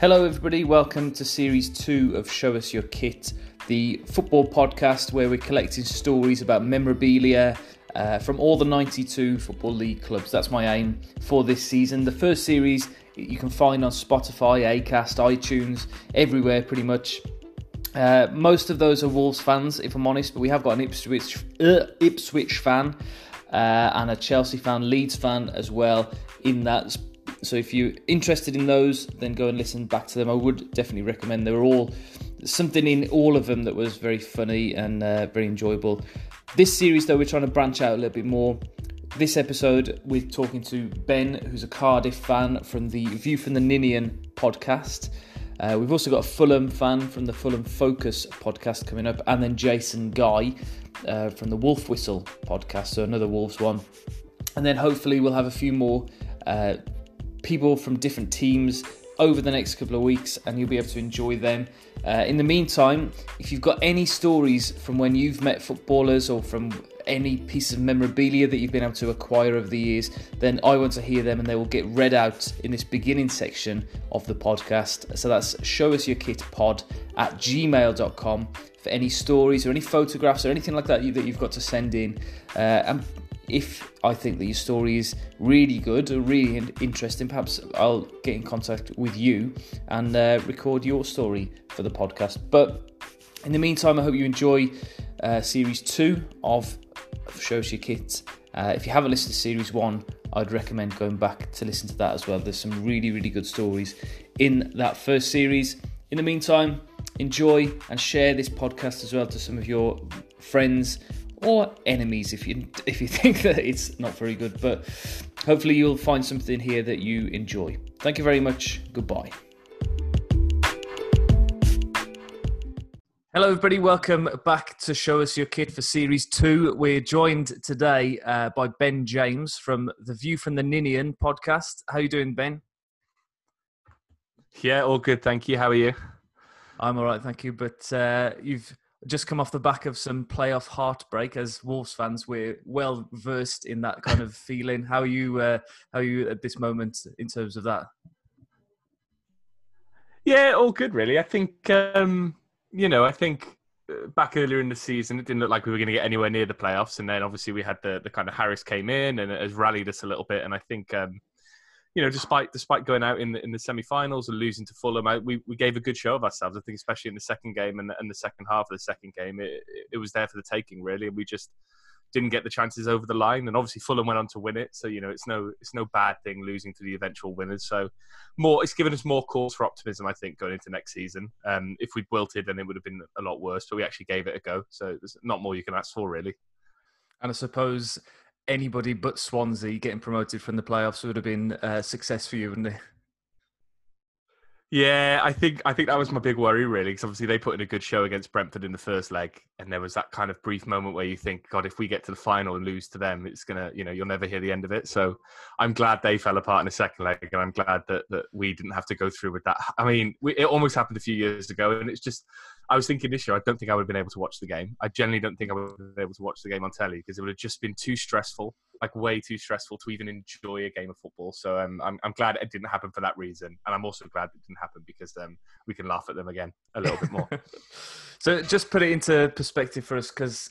Hello, everybody. Welcome to series two of Show Us Your Kit, the football podcast where we're collecting stories about memorabilia uh, from all the 92 Football League clubs. That's my aim for this season. The first series you can find on Spotify, Acast, iTunes, everywhere pretty much. Uh, most of those are Wolves fans, if I'm honest, but we have got an Ipswich, uh, Ipswich fan uh, and a Chelsea fan, Leeds fan as well in that so if you're interested in those, then go and listen back to them. I would definitely recommend. They were all something in all of them that was very funny and uh, very enjoyable. This series, though, we're trying to branch out a little bit more. This episode, we're talking to Ben, who's a Cardiff fan from the View from the Ninian podcast. Uh, we've also got a Fulham fan from the Fulham Focus podcast coming up, and then Jason Guy uh, from the Wolf Whistle podcast, so another Wolves one. And then hopefully we'll have a few more uh, people from different teams over the next couple of weeks and you'll be able to enjoy them. Uh, in the meantime, if you've got any stories from when you've met footballers or from any piece of memorabilia that you've been able to acquire over the years, then I want to hear them and they will get read out in this beginning section of the podcast. So that's show us your kit pod at gmail.com for any stories or any photographs or anything like that that you've got to send in. Uh, and if I think that your story is really good or really interesting, perhaps I'll get in contact with you and uh, record your story for the podcast. But in the meantime, I hope you enjoy uh, series two of Shows Your Kit. Uh, if you haven't listened to series one, I'd recommend going back to listen to that as well. There's some really, really good stories in that first series. In the meantime, enjoy and share this podcast as well to some of your friends or enemies if you if you think that it's not very good. But hopefully you'll find something here that you enjoy. Thank you very much. Goodbye. Hello, everybody. Welcome back to Show Us Your Kit for Series 2. We're joined today uh, by Ben James from the View from the Ninian podcast. How are you doing, Ben? Yeah, all good. Thank you. How are you? I'm all right, thank you. But uh, you've just come off the back of some playoff heartbreak. As Wolves fans, we're well versed in that kind of feeling. How are you? Uh, how are you at this moment in terms of that? Yeah, all good. Really, I think um, you know. I think uh, back earlier in the season, it didn't look like we were going to get anywhere near the playoffs, and then obviously we had the the kind of Harris came in and it has rallied us a little bit, and I think. Um, you know, despite despite going out in the in the semi-finals and losing to Fulham, I, we we gave a good show of ourselves. I think, especially in the second game and the, and the second half of the second game, it, it was there for the taking, really, and we just didn't get the chances over the line. And obviously, Fulham went on to win it, so you know, it's no it's no bad thing losing to the eventual winners. So, more it's given us more cause for optimism, I think, going into next season. Um, if we'd wilted, then it would have been a lot worse. But we actually gave it a go, so there's not more you can ask for, really. And I suppose anybody but Swansea getting promoted from the playoffs would have been a success for you, wouldn't it? Yeah, I think I think that was my big worry, really, because obviously they put in a good show against Brentford in the first leg, and there was that kind of brief moment where you think, God, if we get to the final and lose to them, it's gonna, you know, you'll never hear the end of it. So I'm glad they fell apart in the second leg, and I'm glad that that we didn't have to go through with that. I mean, we, it almost happened a few years ago, and it's just I was thinking this year, I don't think I would have been able to watch the game. I generally don't think I would have been able to watch the game on telly because it would have just been too stressful, like way too stressful to even enjoy a game of football. So um, I'm, I'm glad it didn't happen for that reason. And I'm also glad it didn't happen because um, we can laugh at them again a little bit more. so just put it into perspective for us because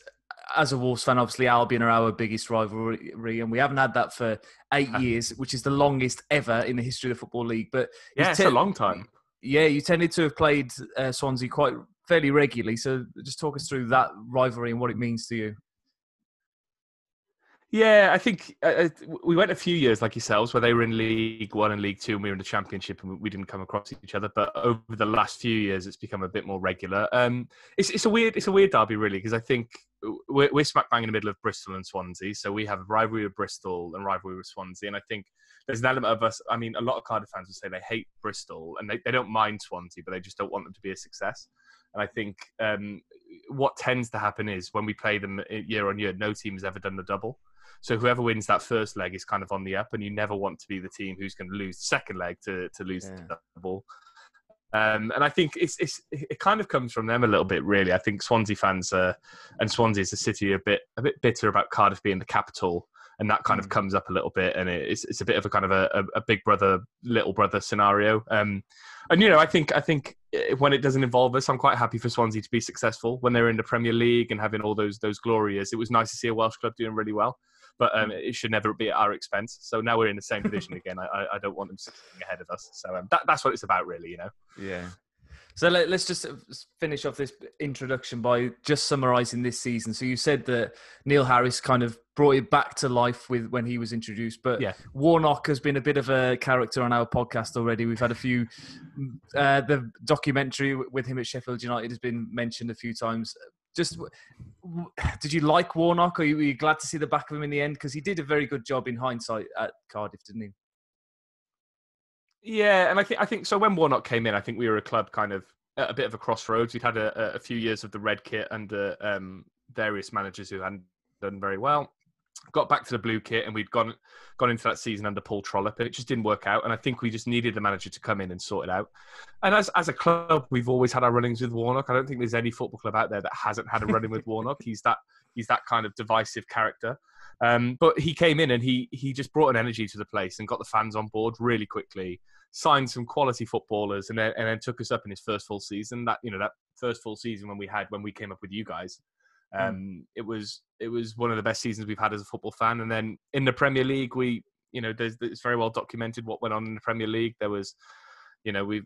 as a Wolves fan, obviously Albion are our biggest rivalry, and we haven't had that for eight years, which is the longest ever in the history of the Football League. But yeah, it's a long time. Yeah, you tended to have played uh, Swansea quite fairly regularly. So just talk us through that rivalry and what it means to you. Yeah, I think uh, uh we went a few years like yourselves where they were in League One and League Two, and we were in the Championship, and we didn't come across each other. But over the last few years, it's become a bit more regular. Um, it's it's a weird it's a weird derby really because I think we're, we're smack bang in the middle of Bristol and Swansea, so we have a rivalry with Bristol and rivalry with Swansea, and I think there's an element of us. I mean, a lot of Cardiff fans would say they hate Bristol and they, they don't mind Swansea, but they just don't want them to be a success. And I think um, what tends to happen is when we play them year on year, no team has ever done the double. So whoever wins that first leg is kind of on the up, and you never want to be the team who's going to lose the second leg to to lose yeah. the double. Um, and I think it's, it's it kind of comes from them a little bit, really. I think Swansea fans uh, and Swansea is a city a bit a bit bitter about Cardiff being the capital and that kind mm. of comes up a little bit, and it's it's a bit of a kind of a, a, big brother little brother scenario. Um, and you know, I think I think eh, when it doesn't involve us, I'm quite happy for Swansea to be successful when they're in the Premier League and having all those those glory years. It was nice to see a Welsh club doing really well, but um, it should never be at our expense. So now we're in the same division again. I, I don't want them sitting ahead of us. So um, that, that's what it's about, really. You know. Yeah. So let, us just finish off this introduction by just summarising this season. So you said that Neil Harris kind of brought it back to life with when he was introduced, but yeah. Warnock has been a bit of a character on our podcast already. We've had a few. Uh, the documentary with him at Sheffield United has been mentioned a few times. Just did you like Warnock? Or were you glad to see the back of him in the end? Because he did a very good job in hindsight at Cardiff, didn't he? Yeah, and I think I think so. When Warnock came in, I think we were a club kind of a bit of a crossroads. We'd had a, a few years of the red kit under um, various managers who hadn't done very well. Got back to the blue kit, and we'd gone gone into that season under Paul Trollope, and it just didn't work out. And I think we just needed the manager to come in and sort it out. And as as a club, we've always had our runnings with Warnock. I don't think there's any football club out there that hasn't had a running with Warnock. He's that he's that kind of divisive character. Um, but he came in and he he just brought an energy to the place and got the fans on board really quickly. Signed some quality footballers and then and then took us up in his first full season. That you know that first full season when we had when we came up with you guys. Hmm. Um, mm. It was it was one of the best seasons we've had as a football fan. And then in the Premier League, we you know there's it's very well documented what went on in the Premier League. There was you know we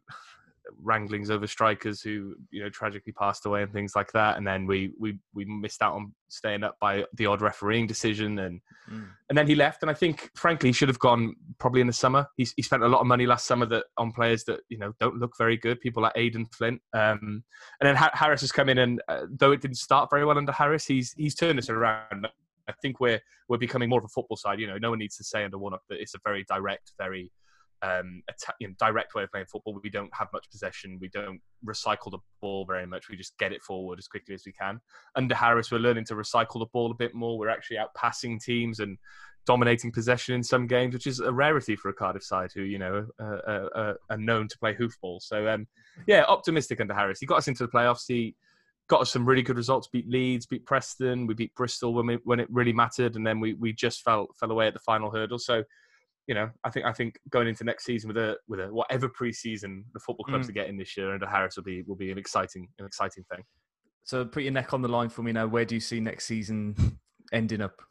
wranglings over strikers who you know tragically passed away and things like that. And then we we we missed out on staying up by the odd refereeing decision. And mm. and then he left. And i think frankly he should have gone probably in the summer. He, he spent a lot of money last summer that on players that you know don't look very good people like aden flint. Um, and then harris has come in and uh, though it didn't start very well under harris he's he's turned us around. I think we're we're becoming more of a football side. You know, no one needs to say under Warnock that it's a very direct, very um, a you know, direct way of playing football. We don't have much possession. We don't recycle the ball very much. We just get it forward as quickly as we can. Under Harris, we're learning to recycle the ball a bit more. We're actually out passing teams and dominating possession in some games, which is a rarity for a Cardiff side who, you know, are, are, are known to play hoofball. So, um, yeah, optimistic under Harris. He got us into the playoffs. He got us some really good results. Beat Leeds, beat Preston, we beat Bristol when we, when it really mattered, and then we we just fell fell away at the final hurdle. So you know, I think I think going into next season with a with a whatever preseason the football clubs mm. are getting this year under Harris will be will be an exciting an exciting thing. So put your neck on the line for me now. Where do you see next season ending up?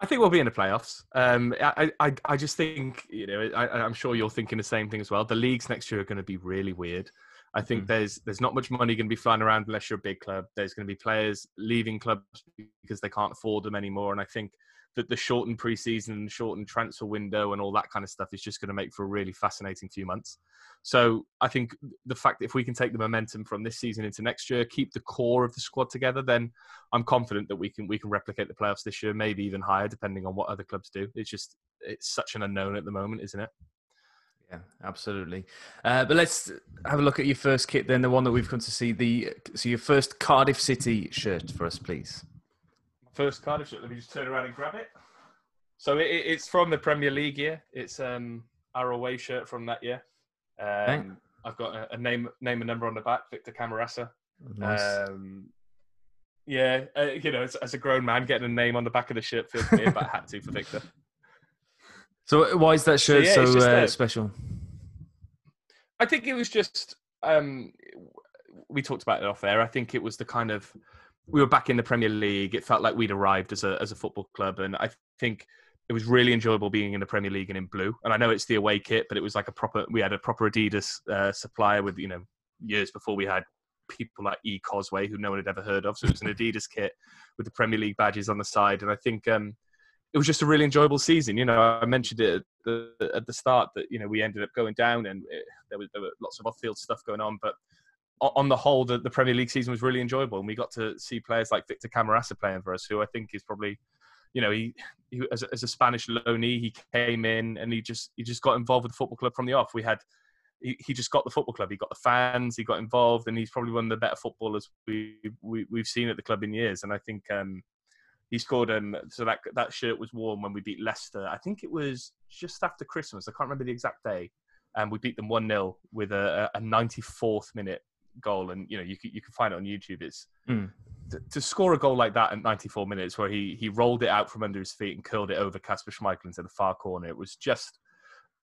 I think we'll be in the playoffs. Um, I, I, I just think you know I, am sure you're thinking the same thing as well. The leagues next year are going to be really weird. I think mm. there's there's not much money going to be flying around unless you're a big club. There's going to be players leaving clubs because they can't afford them anymore, and I think that the shortened preseason and shortened transfer window and all that kind of stuff is just going to make for a really fascinating few months. So I think the fact that if we can take the momentum from this season into next year, keep the core of the squad together, then I'm confident that we can we can replicate the playoffs this year, maybe even higher, depending on what other clubs do. It's just it's such an unknown at the moment, isn't it? Yeah, absolutely. Uh, but let's have a look at your first kit then, the one that we've come to see. The so your first Cardiff City shirt for us, please first Cardiff shirt. Let me just turn around and grab it. So it, it's from the Premier League year. It's um, our away shirt from that year. Um, I've got a, a, name name and number on the back, Victor Camarasa. Nice. Um, yeah, uh, you know, as, as, a grown man, getting a name on the back of the shirt feels weird, but I had to for Victor. So why is that shirt so, yeah, so uh, special? I think it was just um, we talked about it off air. I think it was the kind of we were back in the Premier League. It felt like we'd arrived as a as a football club, and I think it was really enjoyable being in the Premier League and in blue. And I know it's the away kit, but it was like a proper. We had a proper Adidas uh, supplier with you know years before we had people like E Cosway who no one had ever heard of. So it was an Adidas kit with the Premier League badges on the side, and I think um, it was just a really enjoyable season. You know, I mentioned it at the, at the start that you know we ended up going down, and it, there was there were lots of off-field stuff going on, but on the whole, the, the, Premier League season was really enjoyable, and we got to see players like Victor Camarasa playing for us, who I think is probably, you know, he, he as, a, as, a, Spanish loanee, he came in and he just he just got involved with the football club from the off. We had he, he just got the football club, he got the fans, he got involved, and he's probably one of the better footballers we, we we've seen at the club in years. And I think um, he scored um so that that shirt was worn when we beat Leicester. I think it was just after Christmas. I can't remember the exact day. And we beat them one 0 with a, a 94th minute goal, and you know you can, you can find it on YouTube. It's mm. to score a goal like that at 94 minutes, where he he rolled it out from under his feet and curled it over Kasper Schmeichel into the far corner, it was just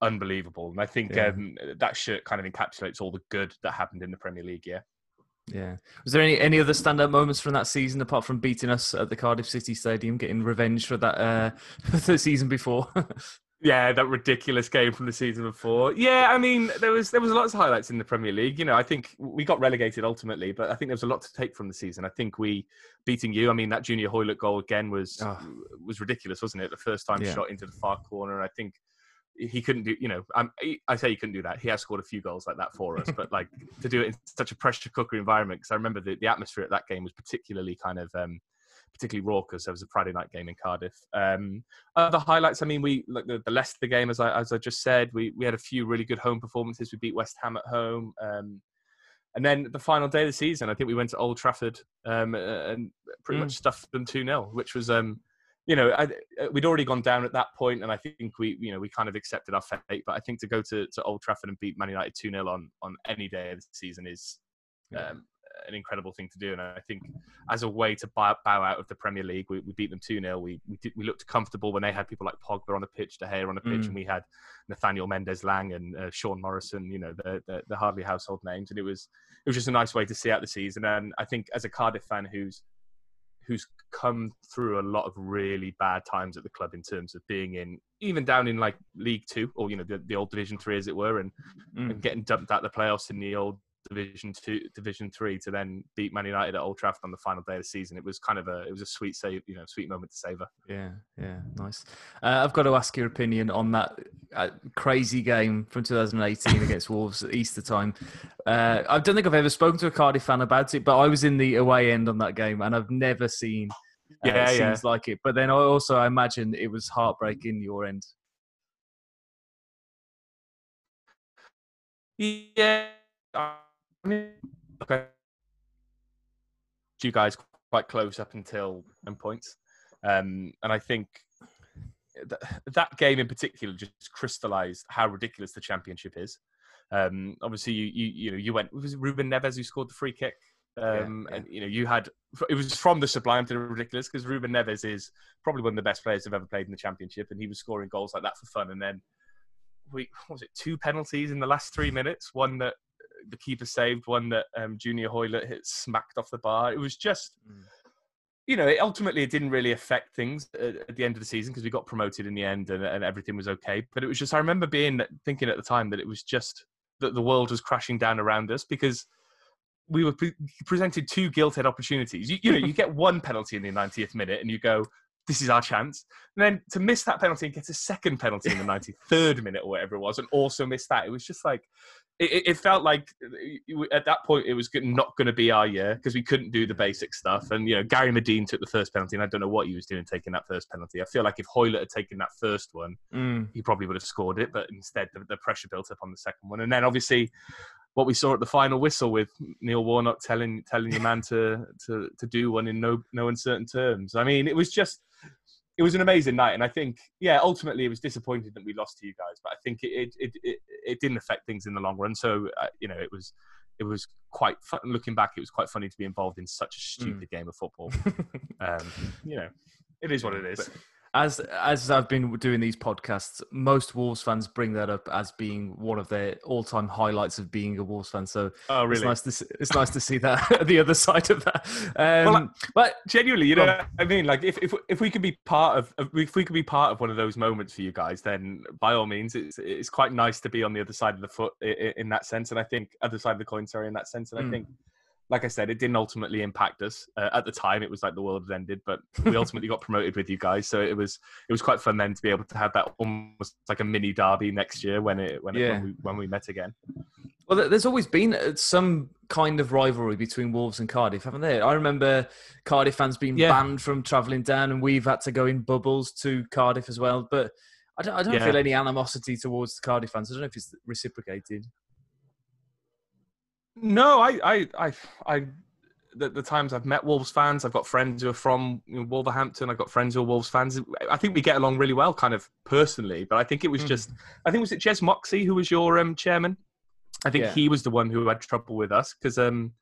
unbelievable. And I think yeah. um, that shirt kind of encapsulates all the good that happened in the Premier League. Yeah. Yeah. Was there any any other standout moments from that season apart from beating us at the Cardiff City Stadium, getting revenge for that uh, the season before? Yeah, that ridiculous game from the season before. Yeah, I mean, there was there was lots of highlights in the Premier League. You know, I think we got relegated ultimately, but I think there was a lot to take from the season. I think we beating you. I mean, that Junior Hoilett goal again was oh. was ridiculous, wasn't it? The first time yeah. shot into the far corner. I think he couldn't do. You know, um, I say he couldn't do that. He has scored a few goals like that for us, but like to do it in such a pressure cooker environment. Because I remember the, the atmosphere at that game was particularly kind of. Um, particularly raucous. There was a Friday night game in Cardiff. Um, other highlights. I mean, we like the, the Leicester game, as I as I just said, we we had a few really good home performances. We beat West Ham at home. Um, and then the final day of the season, I think we went to Old Trafford um, and pretty mm. much stuffed them 2 0, which was, um, you know, I, we'd already gone down at that point, and I think we, you know, we kind of accepted our fate. But I think to go to, to Old Trafford and beat Man United 2 0 on, on any day of the season is um, an incredible thing to do. And I think as a way to bow, bow out of the Premier League, we, we beat them 2 0. We, we, we, looked comfortable when they had people like Pogba on the pitch, De Gea on the pitch, mm. and we had Nathaniel Mendez-Laing and uh, Sean Morrison, you know, the, the, the, hardly household names. And it was, it was just a nice way to see out the season. And I think as a Cardiff fan who's, who's come through a lot of really bad times at the club in terms of being in even down in like League Two or you know the, the old Division Three as it were, and, mm. and getting dumped out the playoffs in the old Division Two, Division Three, to then beat Man United at Old Trafford on the final day of the season. It was kind of a, it was a sweet save, you know, sweet moment to savor. Yeah, yeah, nice. Uh, I've got to ask your opinion on that uh, crazy game from 2018 against Wolves at Easter time. Uh, I don't think I've ever spoken to a Cardiff fan about it, but I was in the away end on that game, and I've never seen uh, yeah, scenes yeah. like it. But then I also I imagine it was heartbreaking your end. Yeah okay. You guys quite close up until end points, um, and I think that, that game in particular just crystallized how ridiculous the championship is. Um, obviously, you, you you know you went was Ruben Neves who scored the free kick, um, yeah, yeah. and you know you had it was from the sublime to the ridiculous because Ruben Neves is probably one of the best players who've ever played in the championship, and he was scoring goals like that for fun. And then we was it two penalties in the last three minutes, one that the keeper saved one that um, Junior Hoilett hit smacked off the bar. It was just, mm. you know, it, ultimately it didn't really affect things at, at the end of the season because we got promoted in the end and, and everything was okay. But it was just, I remember being thinking at the time that it was just that the world was crashing down around us because we were pre- presented two gilt-edged opportunities. You, you know, you get one penalty in the 90th minute and you go, this is our chance. And then to miss that penalty and get a second penalty in the 93rd minute or whatever it was, and also miss that, it was just like, it, it felt like uh, at that point it was not going to be our year because we couldn't do the basic stuff. And, you know, Gary Madine took the first penalty, and I don't know what he was doing taking that first penalty. I feel like if Hoilett had taken that first one, mm. he probably would have scored it, but instead the, the pressure built up on the second one. And then obviously, what we saw at the final whistle with Neil Warnock telling telling your man to to to do one in no no uncertain terms. I mean, it was just it was an amazing night, and I think yeah, ultimately it was disappointing that we lost to you guys, but I think it it it, it didn't affect things in the long run. So uh, you know, it was it was quite fun. Looking back, it was quite funny to be involved in such a stupid mm. game of football. um, you know, it is what it is. But, as as I've been doing these podcasts, most Wolves fans bring that up as being one of their all-time highlights of being a Wolves fan. So oh, really? it's nice to see, it's nice to see that the other side of that. Um, well, but genuinely, you know, I mean, like if, if if we could be part of if we could be part of one of those moments for you guys, then by all means, it's it's quite nice to be on the other side of the foot in, in that sense. And I think other side of the coin, sorry, in that sense. And mm. I think like I said, it didn't ultimately impact us. Uh, at the time, it was like the world had ended, but we ultimately got promoted with you guys. So it was it was quite fun then to be able to have that almost like a mini derby next year when it when, yeah. it, when we when we met again. Well, there's always been uh, some kind of rivalry between Wolves and Cardiff, haven't there? I remember Cardiff fans being yeah. banned from travelling down, and we've had to go in bubbles to Cardiff as well. But I don't, I don't yeah. feel any animosity towards the Cardiff fans. I don't know if it's reciprocated. No, I, I, I, I the, the, times I've met Wolves fans, I've got friends who are from you know, Wolverhampton. I've got friends who are Wolves fans. I think we get along really well, kind of personally. But I think it was mm. just, I think was it Jez Moxey who was your um, chairman. I think yeah. he was the one who had trouble with us because um,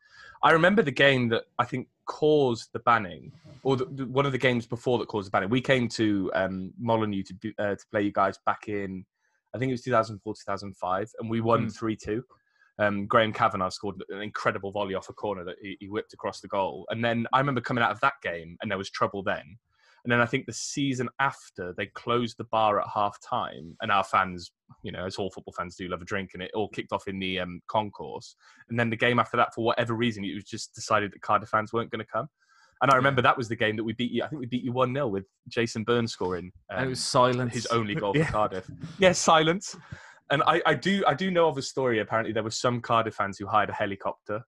I remember the game that I think caused the banning, or the, the, one of the games before that caused the banning. We came to um, Molineux to uh, to play you guys back in, I think it was 2004, 2005, and we won Mm. three two. Um, Graham Kavanagh scored an incredible volley off a corner that he, he whipped across the goal. And then I remember coming out of that game, and there was trouble then. And then I think the season after they closed the bar at half time, and our fans, you know, as all football fans do, love a drink, and it all kicked off in the um, concourse. And then the game after that, for whatever reason, it was just decided that Cardiff fans weren't going to come. And I remember that was the game that we beat you. I think we beat you one 0 with Jason Byrne scoring. and it um, was silence. his only goal Yeah. for Cardiff. Yes, silence. And I, I do I do know of a story. Apparently, there were some Cardiff fans who hired a helicopter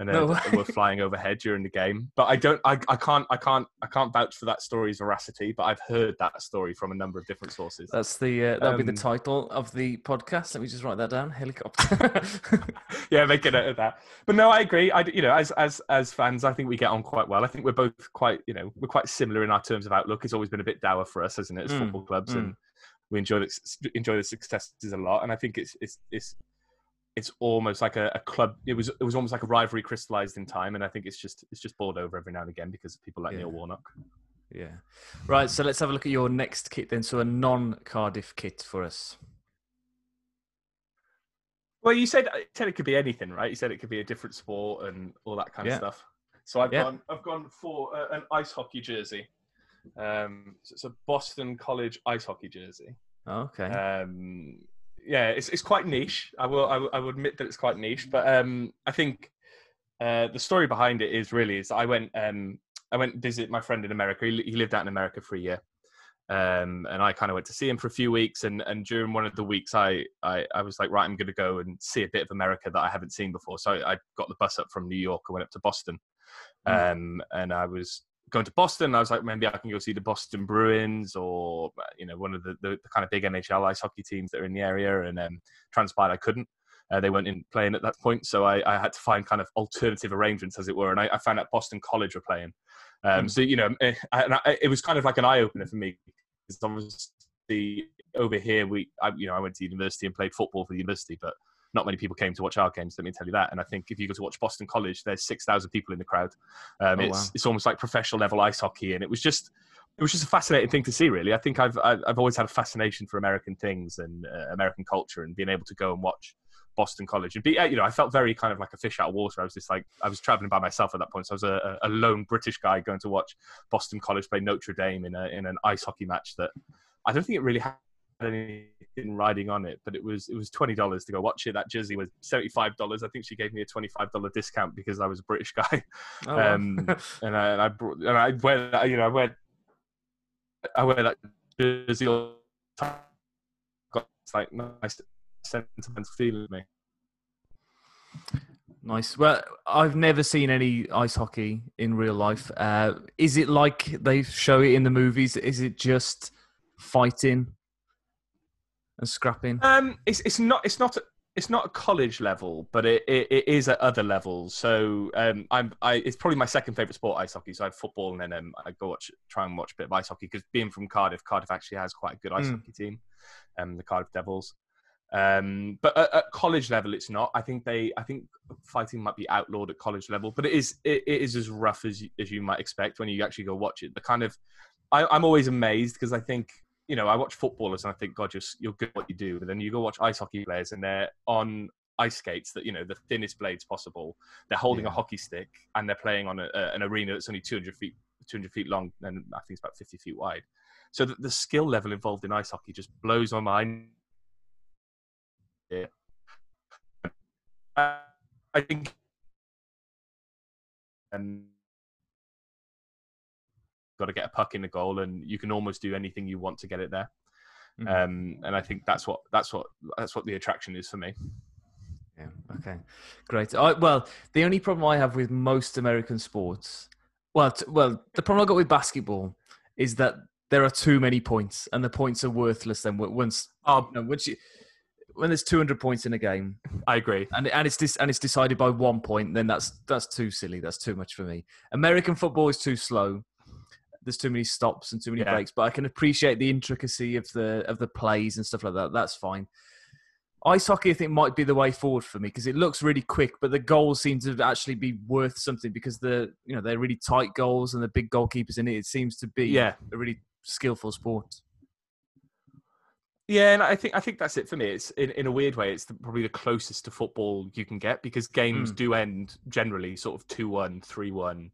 and No way. were flying overhead during the game. But I don't I, I can't I can't I can't vouch for that story's veracity. But I've heard that story from a number of different sources. That's the uh, that'll be the Um, title of the podcast. Let me just write that down. Helicopter. yeah, make a note of that. But no, I agree. I, you know, as as as fans, I think we get on quite well. I think we're both quite, you know, we're quite similar in our terms of outlook. It's always been a bit dour for us, hasn't it, as Mm, football clubs, mm. and we enjoy the enjoy the successes a lot. And I think it's it's it's it's almost like a, a club. It was it was almost like a rivalry crystallized in time, and I think it's just it's just boiled over every now and again because of people like Yeah. Neil Warnock. yeah. Right. So let's have a look at your next kit then. So a non-Cardiff kit for us. Well, you said you said it could be anything, right? You said it could be a different sport and all that kind Yeah. of stuff. So I've Yeah. gone I've gone for uh, an ice hockey jersey. Um, so it's a Boston College ice hockey jersey. Okay. Um, yeah, it's it's quite niche. I will I will, I will admit that it's quite niche, but um, I think uh, the story behind it is really is I went um, I went visit my friend in America. He, he lived out in America for a year, um, and I kind of went to see him for a few weeks. And, and during one of the weeks, I, I I was like, right, I'm going to go and see a bit of America that I haven't seen before. So I, I got the bus up from New York and went up to Boston, Mm. um, and I was going to Boston. I was like, maybe I can go see the Boston Bruins or you know one of the, the, the kind of big NHL ice hockey teams that are in the area. And um, transpired I couldn't. Uh, they weren't in playing at that point, so I, I had to find kind of alternative arrangements, as it were. And I, I found out Boston College were playing. Um, Mm. So you know, eh, and I, it was kind of like an eye opener for me because obviously over here we, I, you know, I went to university and played football for the university, but not many people came to watch our games. Let me tell you that. And I think if you go to watch Boston College, there's six thousand people in the crowd. Um, Oh, it's wow. it's almost like professional level ice hockey, and it was just it was just a fascinating thing to see. Really, I think I've I've always had a fascination for American things and uh, American culture, and being able to go and watch Boston College and be uh, you know I felt very kind of like a fish out of water. I was just like I was traveling by myself at that point, so I was a, a lone British guy going to watch Boston College play Notre Dame in a in an ice hockey match that I don't think it really had anything riding on it, but it was it was twenty dollars to go watch it. That jersey was seventy five dollars. I think she gave me a twenty five dollar discount because I was a British guy, Oh, wow. um, and I and I, brought, and I wear that, you know I wear I wear that jersey all the time. Got it's like nice sentimental feeling me. Nice. Well, I've never seen any ice hockey in real life. Uh, is it like they show it in the movies? Is it just fighting and scrapping? Um, it's it's not it's not it's not a college level, but it, it, it is at other levels. So um, I'm I it's probably my second favorite sport, ice hockey. So I have football, and then um, I go watch try and watch a bit of ice hockey because being from Cardiff, Cardiff actually has quite a good ice Mm. hockey team, um, the Cardiff Devils. Um, but at, at college level, it's not. I think they I think fighting might be outlawed at college level, but it is it, it is as rough as you, as you might expect when you actually go watch it. The kind of I, I'm always amazed because I think you know, I watch footballers and I think, God, you're, you're good at what you do. But then you go watch ice hockey players and they're on ice skates that, you know, the thinnest blades possible. They're holding Yeah. a hockey stick and they're playing on a, a, an arena that's only 200 feet, 200 feet long and I think it's about 50 feet wide. So the, the skill level involved in ice hockey just blows my mind. Yeah. I think. Um, got to get a puck in the goal, and you can almost do anything you want to get it there. Mhm. Um, and I think that's what that's what that's what the attraction is for me. Yeah. Okay. Great. I, well, the only problem I have with most American sports, well, t- well, the problem I got with basketball is that there are too many points, and the points are worthless. Then once, Oh, you know, once you, when there's 200 points in a game, I agree. and and it's dis, and it's decided by one point, then that's that's too silly. That's too much for me. American football is too slow. There's too many stops and too many Yeah. breaks, but I can appreciate the intricacy of the of the plays and stuff like that. That's fine. ice hockey, I think, might be the way forward for me because it looks really quick, but the goals seem to actually be worth something because the you know they're really tight goals and the big goalkeepers in it. It seems to be Yeah. a really skillful sport. Yeah, and I think I think that's it for me. It's in, in a weird way, it's the, probably the closest to football you can get because games Mm. do end generally sort of 2-1, 3-1.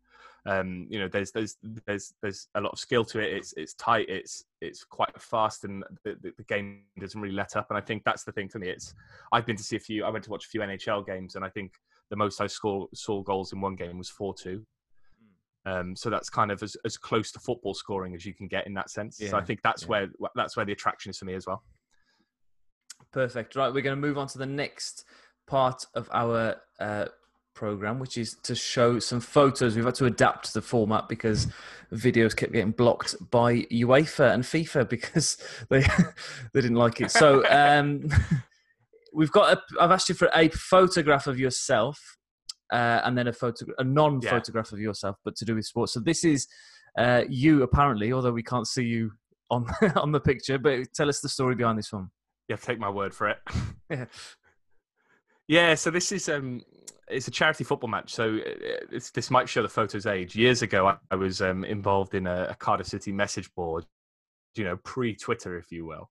Um, you know, there's there's there's there's a lot of skill to it. It's it's tight. It's it's quite fast, and the, the, the game doesn't really let up. And I think that's the thing for me. It's I've been to see a few. I went to watch a few NHL games, and I think the most I score saw goals in one game was four two. Um, so that's kind of as, as close to football scoring as you can get in that sense. so I think that's yeah. where that's where the attraction is for me as well. Perfect. Right, we're going to move on to the next part of our uh, program, which is to show some photos. We've had to adapt the format because videos kept getting blocked by UEFA and FIFA because they they didn't like it. So um, we've got. A, I've asked you for a photograph of yourself, uh, and then a photo, a non-photograph of yourself, but to do with sports. So this is uh, you apparently, although we can't see you on on the picture. But tell us the story behind this one. Yeah, take my word for it. Yeah. yeah, so this is um, it's a charity football match. So uh, it's, this might show the photo's age. Years ago, I, I was um, involved in a, a Cardiff City message board, you know, pre-Twitter, if you will.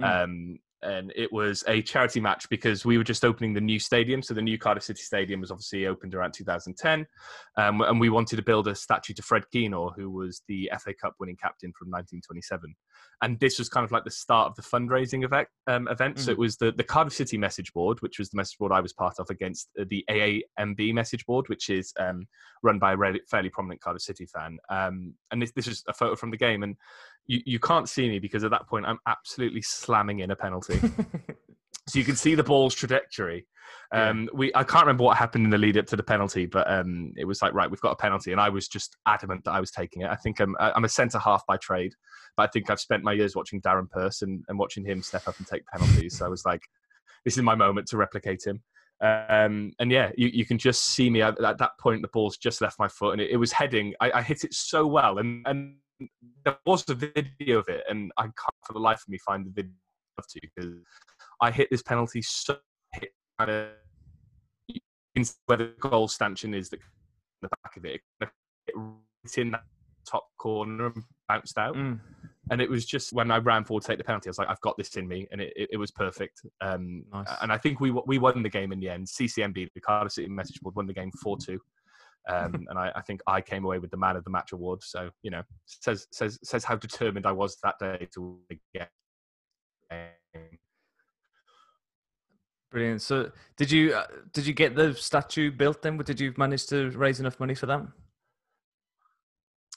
Mm. Um, and it was a charity match because we were just opening the new stadium. So the new Cardiff City Stadium was obviously opened around 2010, um, and we wanted to build a statue to Fred Keenor, who was the FA Cup winning captain from 1927. And this was kind of like the start of the fundraising event. Um, event. So Mhm. it was the, the Cardiff City message board, which was the message board I was part of, against uh, the AAMB message board, which is um, run by a really, fairly prominent Cardiff City fan. Um, and this, this is a photo from the game, and you, you can't see me because at that point I'm absolutely slamming in a penalty. so you can see the ball's trajectory. Um, we I can't remember what happened in the lead up to the penalty, but um, it was like right, we've got a penalty, and I was just adamant that I was taking it. I think I'm I'm a centre half by trade, but I think I've spent my years watching Darren Purse and, and watching him step up and take penalties. so I was like, this is my moment to replicate him. Um, and yeah, you, you can just see me at, at that point. The ball's just left my foot, and it, it was heading. I, I hit it so well, and and there was a video of it, and I can't for the life of me find the video to because I hit this penalty so hit kind of you can see where the goal stanchion is the, the back of it. It right in that top corner and bounced out. Mm. And it was just when I ran forward to take the penalty, I was like, I've got this in me, and it, it, it was perfect. Um, Nice. And I think we we won the game in the end. CCMB, the Cardiff City Message Board, won the game four two. Um, and I, I think I came away with the man of the match award. So you know, says says says how determined I was that day to get. Brilliant. So, did you uh, did you get the statue built then? Did you manage to raise enough money for that?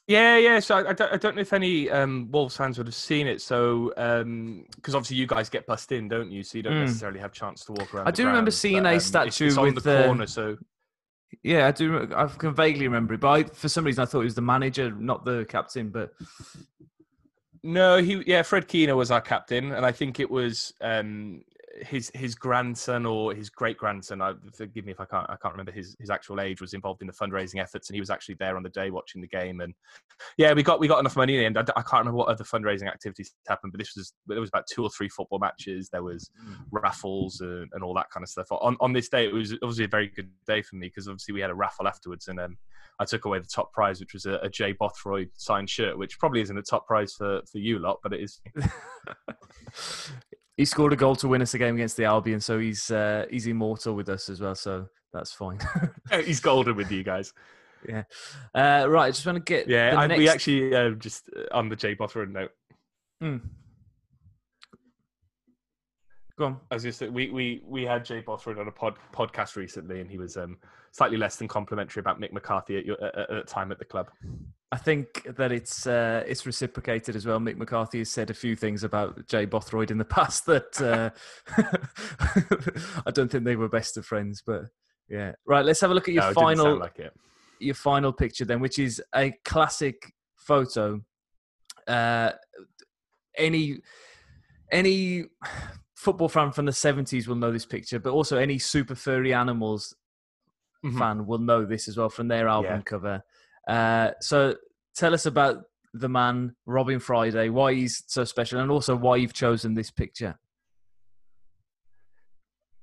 Yeah, yeah. So I, I, don't, I don't know if any um, Wolves fans would have seen it. So because obviously you guys get bussed in, don't you? So you don't Mm. necessarily have chance to walk around. I do remember grounds, seeing but, a um, it's- statue it's on with the the- corner. So Yeah, I do. I can vaguely remember it, but I, for some reason I thought it was the manager, not the captain. But No, he yeah, Fred Keenor was our captain, and I think it was um, his his grandson or his great grandson. Forgive me if I can't I can't remember his, his actual age. Was involved in the fundraising efforts, and he was actually there on the day watching the game. And yeah, we got we got enough money in the end. I, I can't remember what other fundraising activities happened, but this was there was about two or three football matches. There was raffles and, and all that kind of stuff. On on this day, it was obviously a very good day for me because obviously we had a raffle afterwards, and um, I took away the top prize, which was a, a Jay Bothroyd signed shirt, which probably isn't a top prize for, for you lot, but it is. he scored a goal to win us a game against the Albion, so he's uh, he's immortal with us as well. So that's fine. He's golden with you guys. Yeah. Uh, right, I just want to get Yeah, I, we actually uh, just uh, on the Jay Bothroyd note. Mm. Go on. I was just we we we had Jay Bothroyd on a pod, podcast recently, and he was um, slightly less than complimentary about Mick McCarthy at, your, at, at the time at the club. I think that it's uh, it's reciprocated as well. Mick McCarthy has said a few things about Jay Bothroyd in the past that uh, I don't think they were best of friends. But yeah, right. Let's have a look at your No, final like your final picture then, which is a classic photo. Uh, any any football fan from the seventies will know this picture, but also any super furry animals Mhm. fan will know this as well from their album Yeah. cover. Uh, so tell us about the man Robin Friday, why he's so special, and also why you've chosen this picture.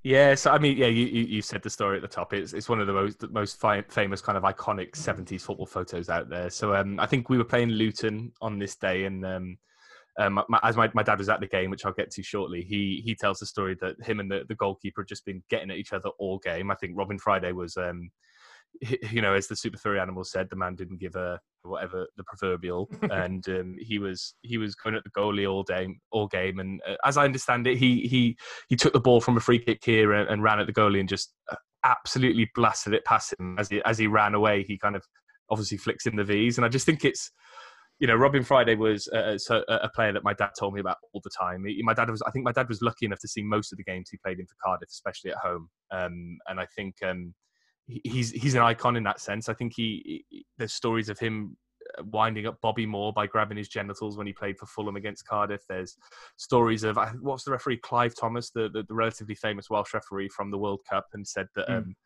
Yeah, so I mean, yeah, you, you, said the story at the top. It's it's one of the most the most fi- famous kind of iconic '70s football photos out there. So um, I think we were playing Luton on this day, and um, um, my, as my, my dad was at the game, which I'll get to shortly, he he tells the story that him and the, the goalkeeper had just been getting at each other all game. I think Robin Friday was um, you know, as the super furry animal said, the man didn't give a whatever the proverbial, and um, he was he was going at the goalie all day, all game. And uh, as I understand it, he he he took the ball from a free kick here and, and ran at the goalie and just uh, absolutely blasted it past him as he as he ran away. He kind of obviously flicks in the V's, and I just think it's you know, Robin Friday was a, a, player that my dad told me about all the time. He, my dad was, I think, my dad was lucky enough to see most of the games he played in for Cardiff, especially at home. Um, and I think um, he's he's an icon in that sense. I think he, he, there's stories of him uh, winding up Bobby Moore by grabbing his genitals when he played for Fulham against Cardiff. There's stories of what's the referee Clive Thomas, the, the, the relatively famous Welsh referee from the World Cup, and said that. Mm. Um,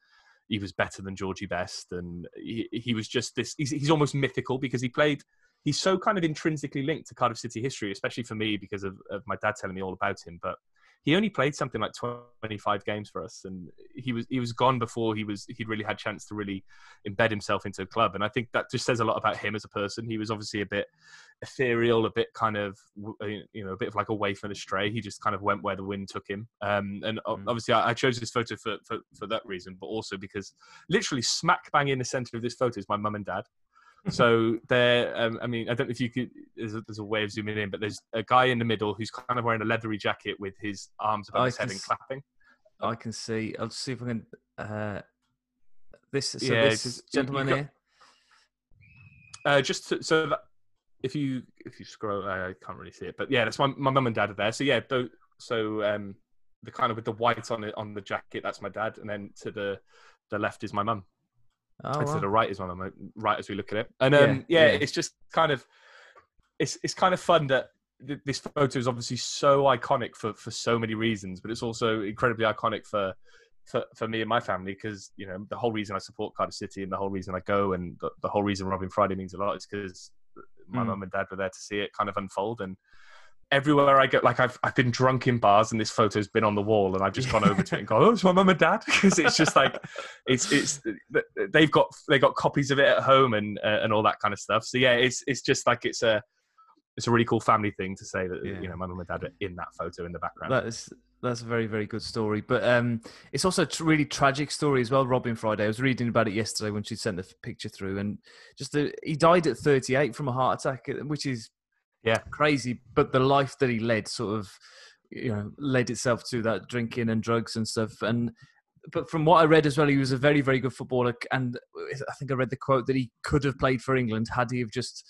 he was better than Georgie Best, and he, he was just this. He's, he's almost mythical because he played he's so kind of intrinsically linked to Cardiff City history, especially for me because of, of, my dad telling me all about him. But he only played something like 25 games for us and he was he was gone before he was he'd really had chance to really embed himself into a club. And i think that just says a lot about him as a person. He was obviously a bit ethereal a bit kind of uh, you know a bit of like a waif and a stray. He just kind of went where the wind took him. Um, and mm. obviously I, I, chose this photo for, for for that reason but also because literally smack bang in the center of this photo is my mum and dad so there, um, I mean, I don't know if you could. There's a, there's a, way of zooming in, but there's a guy in the middle who's kind of wearing a leathery jacket with his arms above I his head and clapping. I can see. I'll see if I can. Uh, this, so yeah, this gentleman got, here. Uh, just to, so that if you if you scroll, I can't really see it, but yeah, that's my my mum and dad are there. So yeah, so um, the kind of with the white on it on the jacket, that's my dad, and then to the the left is my mum. Oh, wow. the right is one of my right as we look at it. And um, yeah, yeah, yeah, it's just kind of it's it's kind of fun that th- this photo is obviously so iconic for for so many reasons, but it's also incredibly iconic for for, for me and my family because you know the whole reason I support Cardiff City and the whole reason I go and the, the whole reason Robin Friday means a lot is because my mm. mum and dad were there to see it kind of unfold and everywhere I go, like I've I've been drunk in bars, and this photo's been on the wall, and I've just gone over to it and gone, "Oh, it's my mum and dad," because it's just like it's it's they've got they got copies of it at home and uh, and all that kind of stuff. So yeah, it's it's just like it's a it's a really cool family thing to say that yeah. you know my mum and dad are in that photo in the background. That is that's a very very good story, but um, it's also a really tragic story as well. Robin Friday, I was reading about it yesterday when she sent the picture through, and just the, he died at 38 from a heart attack, which is yeah, crazy. But the life that he led sort of, you know, led itself to that drinking and drugs and stuff. And but from what I read as well, he was a very, very good footballer. And I think I read the quote that he could have played for England had he have just,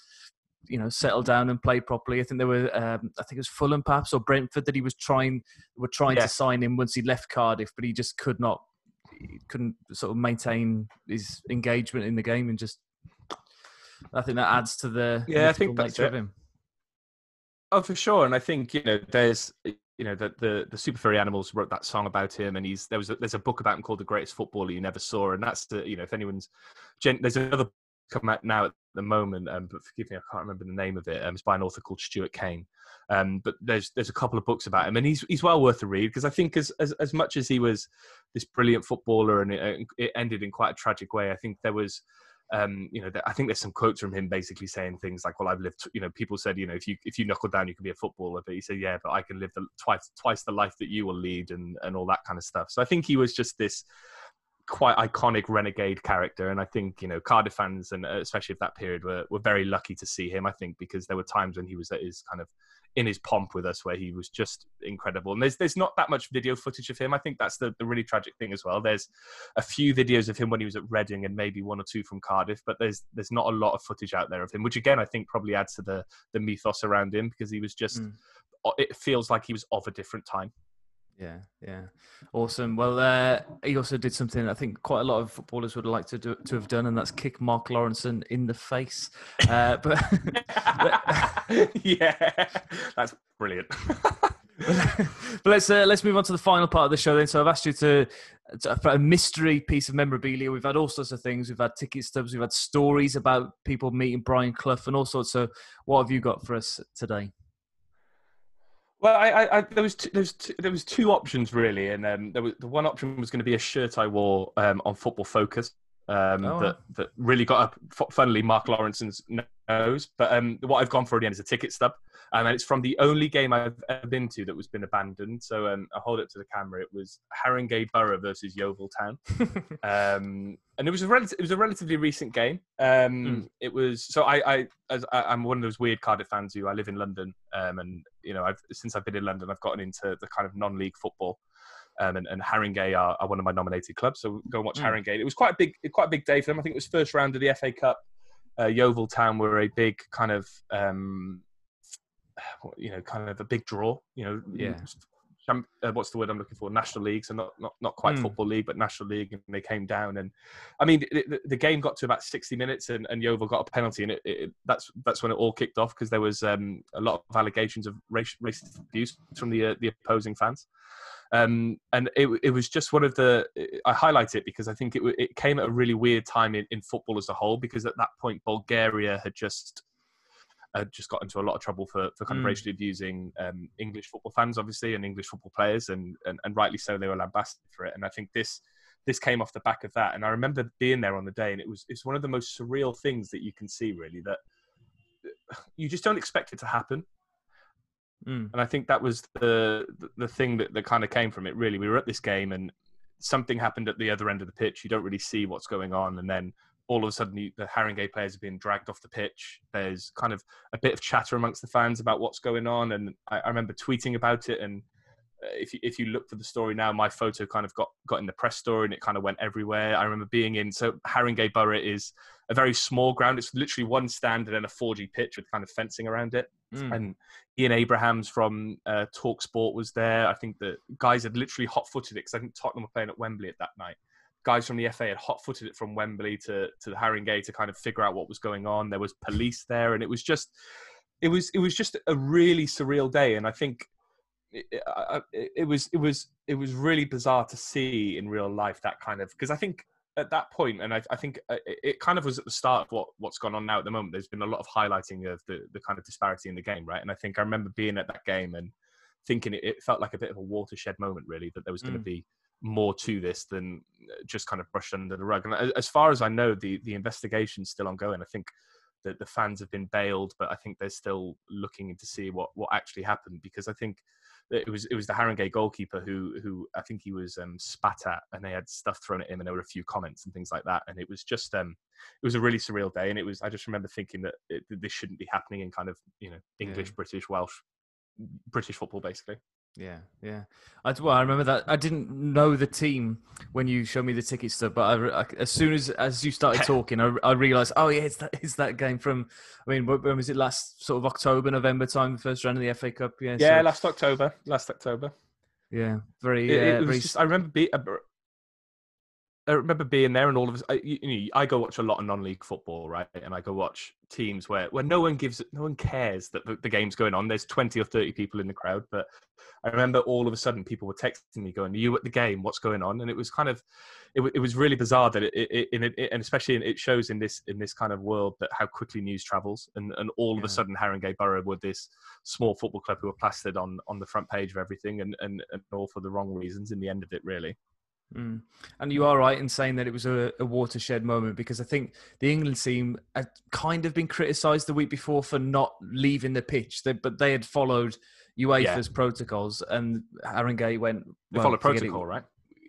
you know, settled down and played properly. I think there were, um, I think it was Fulham perhaps or Brentford that he was trying, were trying yeah. to sign him once he left Cardiff, but he just could not, couldn't sort of maintain his engagement in the game and just. I think that adds to the yeah. I think that's it. of him. Oh, for sure. And I think you know, there's you know the the, the super furry animals wrote that song about him, and he's there was a, there's a book about him called The Greatest Footballer You Never Saw, and that's the you know if anyone's there's another come out now at the moment, um, but forgive me, I can't remember the name of it. Um, it's by an author called Stuart Kane. Um, but there's there's a couple of books about him, and he's he's well worth a read because I think as, as as much as he was this brilliant footballer, and it, it ended in quite a tragic way, I think there was um, you know, I think there's some quotes from him basically saying things like, "Well, I've lived." You know, people said, you know, if you if you knuckle down, you can be a footballer. But he said, "Yeah, but I can live the, twice twice the life that you will lead," and and all that kind of stuff. So I think he was just this quite iconic renegade character, and I think you know Cardiff fans and uh, especially of that period were were very lucky to see him. I think because there were times when he was at his kind of in his pomp with us where he was just incredible. And there's there's not that much video footage of him. I think that's the, the really tragic thing as well. There's a few videos of him when he was at Reading and maybe one or two from Cardiff, but there's there's not a lot of footage out there of him, which again I think probably adds to the the mythos around him because he was just mm. it feels like he was of a different time. Yeah, yeah, awesome. Well, uh, he also did something I think quite a lot of footballers would like to do, to have done, and that's kick Mark Lawrenson in the face. Uh, but, but yeah, that's brilliant. but let's uh, let's move on to the final part of the show then. So I've asked you to, to, for a mystery piece of memorabilia. We've had all sorts of things. We've had ticket stubs. We've had stories about people meeting Brian Clough and all sorts. So what have you got for us today? Well, I, I, I there was two, there was two, there was two options really, and um, there was the one option was going to be a shirt I wore um, on Football Focus um, oh, that that really got up. Funnily, Mark Lawrenson's nose, but um, what I've gone for again is a ticket stub, and it's from the only game I've ever been to that was been abandoned. So um, I hold it to the camera. It was Haringey Borough versus Yeovil Town, um, and it was a rel- it was a relatively recent game. Um, mm. It was so I I as I, am one of those weird Cardiff fans who I live in London, um, and you know I've since I've been in London I've gotten into the kind of non-league football. Um, and, and Haringey are, are, one of my nominated clubs, so go and watch mm. Haringey. It was quite a big, quite a big day for them. I think it was first round of the FA Cup. Uh, Yeovil Town were a big kind of um, you know, kind of a big draw. You know, yeah. Uh, what's the word I'm looking for? National leagues, so not not, not quite mm. football league, but National League, and they came down. And I mean, the, the game got to about 60 minutes, and, and Yeovil got a penalty, and it, it, that's that's when it all kicked off because there was um, a lot of allegations of race, racist abuse from the uh, the opposing fans. Um, and it, it was just one of the I highlight it because I think it it came at a really weird time in, in football as a whole because at that point Bulgaria had just uh, just got into a lot of trouble for, for kind of mm. racially abusing um, English football fans, obviously, and English football players, and, and, and rightly so, they were lambasted for it. And I think this this came off the back of that. And I remember being there on the day, and it was it's one of the most surreal things that you can see, really, that you just don't expect it to happen. Mm. And I think that was the the thing that, that kind of came from it. Really, we were at this game, and something happened at the other end of the pitch. You don't really see what's going on, and then all of a sudden the Haringey players are being dragged off the pitch. There's kind of a bit of chatter amongst the fans about what's going on, and I, I remember tweeting about it. And uh, if you, if you look for the story now, my photo kind of got got in the press story, and it kind of went everywhere. I remember being in so Haringey Borough is a very small ground. It's literally one stand and then a 4G pitch with kind of fencing around it. Mm. And Ian Abrahams from uh, Talk Sport was there. I think the guys had literally hot footed it because I think Tottenham were playing at Wembley at that night guys from the FA had hot footed it from Wembley to to the Haringey to kind of figure out what was going on. There was police there, and it was just it was it was just a really surreal day. And I think it, it, it was it was it was really bizarre to see in real life that kind of because I think at that point, and I, I, think uh, it kind of was at the start of what, what's gone on now at the moment. There's been a lot of highlighting of the, the kind of disparity in the game, right? And I think I remember being at that game and thinking it, it felt like a bit of a watershed moment, really, that there was going to mm. be more to this than uh, just kind of brushed under the rug. And as far as I know, the the investigation's still ongoing. I think that the fans have been bailed, but I think they're still looking to see what what actually happened because I think it was it was the Haringey goalkeeper who who I think he was um, spat at and they had stuff thrown at him and there were a few comments and things like that and it was just um it was a really surreal day and it was I just remember thinking that it, this shouldn't be happening in kind of you know English yeah. British Welsh British football basically. Yeah, yeah. I well, I remember that. I didn't know the team when you showed me the ticket stuff, but I, I, as soon as as you started talking, I, I realized, oh yeah, it's that it's that game from. I mean, when was it? Last sort of October, November time, the first round of the FA Cup. Yeah, yeah, so, last October, last October. Yeah, very. It, uh, it very... Just, I remember be, I remember being there and all of us. I, you know, I go watch a lot of non-league football, right? And I go watch teams where, where no one gives, no one cares that the, the, game's going on. There's twenty or thirty people in the crowd, but I remember all of a sudden people were texting me, going, "Are you at the game? What's going on?" And it was kind of, it, it was really bizarre that it, it, it, it and especially in, it shows in this in this kind of world that how quickly news travels, and and all yeah. of a sudden Haringey Borough were this small football club who were plastered on on the front page of everything, and and, and all for the wrong reasons. In the end of it, really. Mm. And you are right in saying that it was a, a, watershed moment because I think the England team had kind of been criticised the week before for not leaving the pitch, they, but they had followed UEFA's yeah. protocols, and Aaron Haringey went. They well, followed protocol, right?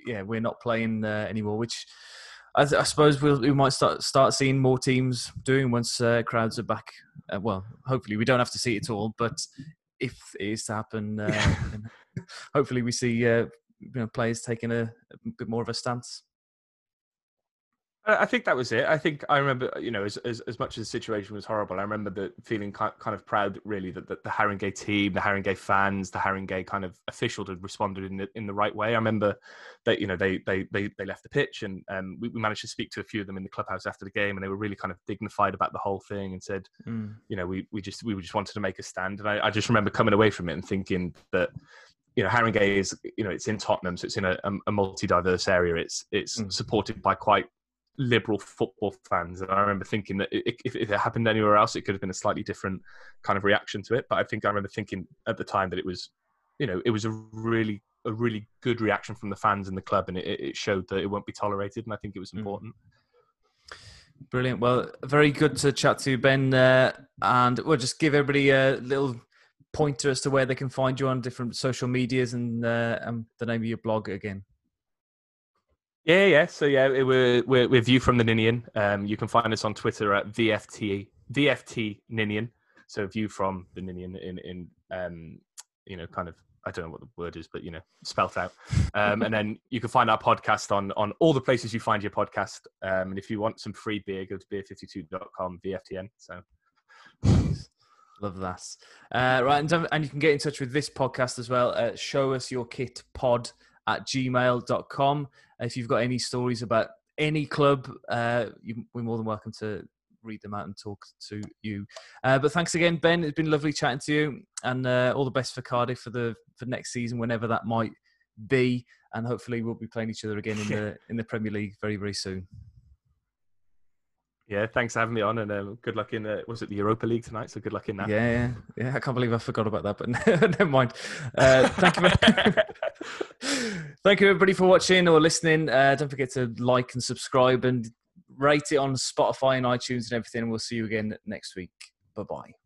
Yeah, we're not playing uh, anymore, which I, I suppose we'll, we might start start seeing more teams doing once uh, crowds are back. Uh, well, hopefully we don't have to see it at all, but if it is to happen, uh, hopefully we see uh, you know players taking a, a bit more of a stance. I think that was it. I think I remember, you know, as, as, as much as the situation was horrible, I remember the feeling kind of proud, really, that, that the Haringey team, the Haringey fans, the Haringey kind of officials had responded in the in the right way. I remember that, you know, they they they, they left the pitch, and um, we, we, managed to speak to a few of them in the clubhouse after the game, and they were really kind of dignified about the whole thing, and said, mm. you know, we we just we just wanted to make a stand, and I, I just remember coming away from it and thinking that you know, Haringey is, you know, it's in Tottenham, so it's in a, a multi-diverse area. It's it's mm. supported by quite liberal football fans, and I remember thinking that if, if it happened anywhere else, it could have been a slightly different kind of reaction to it. But I think I remember thinking at the time that it was you know, it was a really a really good reaction from the fans and the club, and it, it showed that it won't be tolerated. And I think it was mm. important. Mm. Brilliant. Well, very good to chat to you, Ben. Uh, and we'll just give everybody a little pointer as to where they can find you on different social medias and, uh, and the name of your blog again. Yeah, yeah. So yeah, we're we're, we're View from the Ninian. Um, you can find us on Twitter at VFT VFT Ninian. So View from the Ninian in in um, you know kind of I don't know what the word is, but you know, spelt out. Um, and then you can find our podcast on on all the places you find your podcast. Um, and if you want some free beer, go to beer52.com VFTN. So love that. Uh, right, and, and you can get in touch with this podcast as well at show us your kit pod at gmail.com. If you've got any stories about any club, uh, you, we're more than welcome to read them out and talk to you. Uh, but thanks again, Ben. It's been lovely chatting to you, and uh, all the best for Cardiff for the for next season, whenever that might be. And hopefully, we'll be playing each other again in the in the Premier League very very soon. Yeah, thanks for having me on, and uh, good luck in uh, was it the Europa League tonight? So good luck in that. Yeah, yeah, yeah. I can't believe I forgot about that, but never mind. Uh, thank you, thank you everybody for watching or listening. Uh, don't forget to like and subscribe and rate it on Spotify and iTunes and everything. And We'll see you again next week. Bye bye.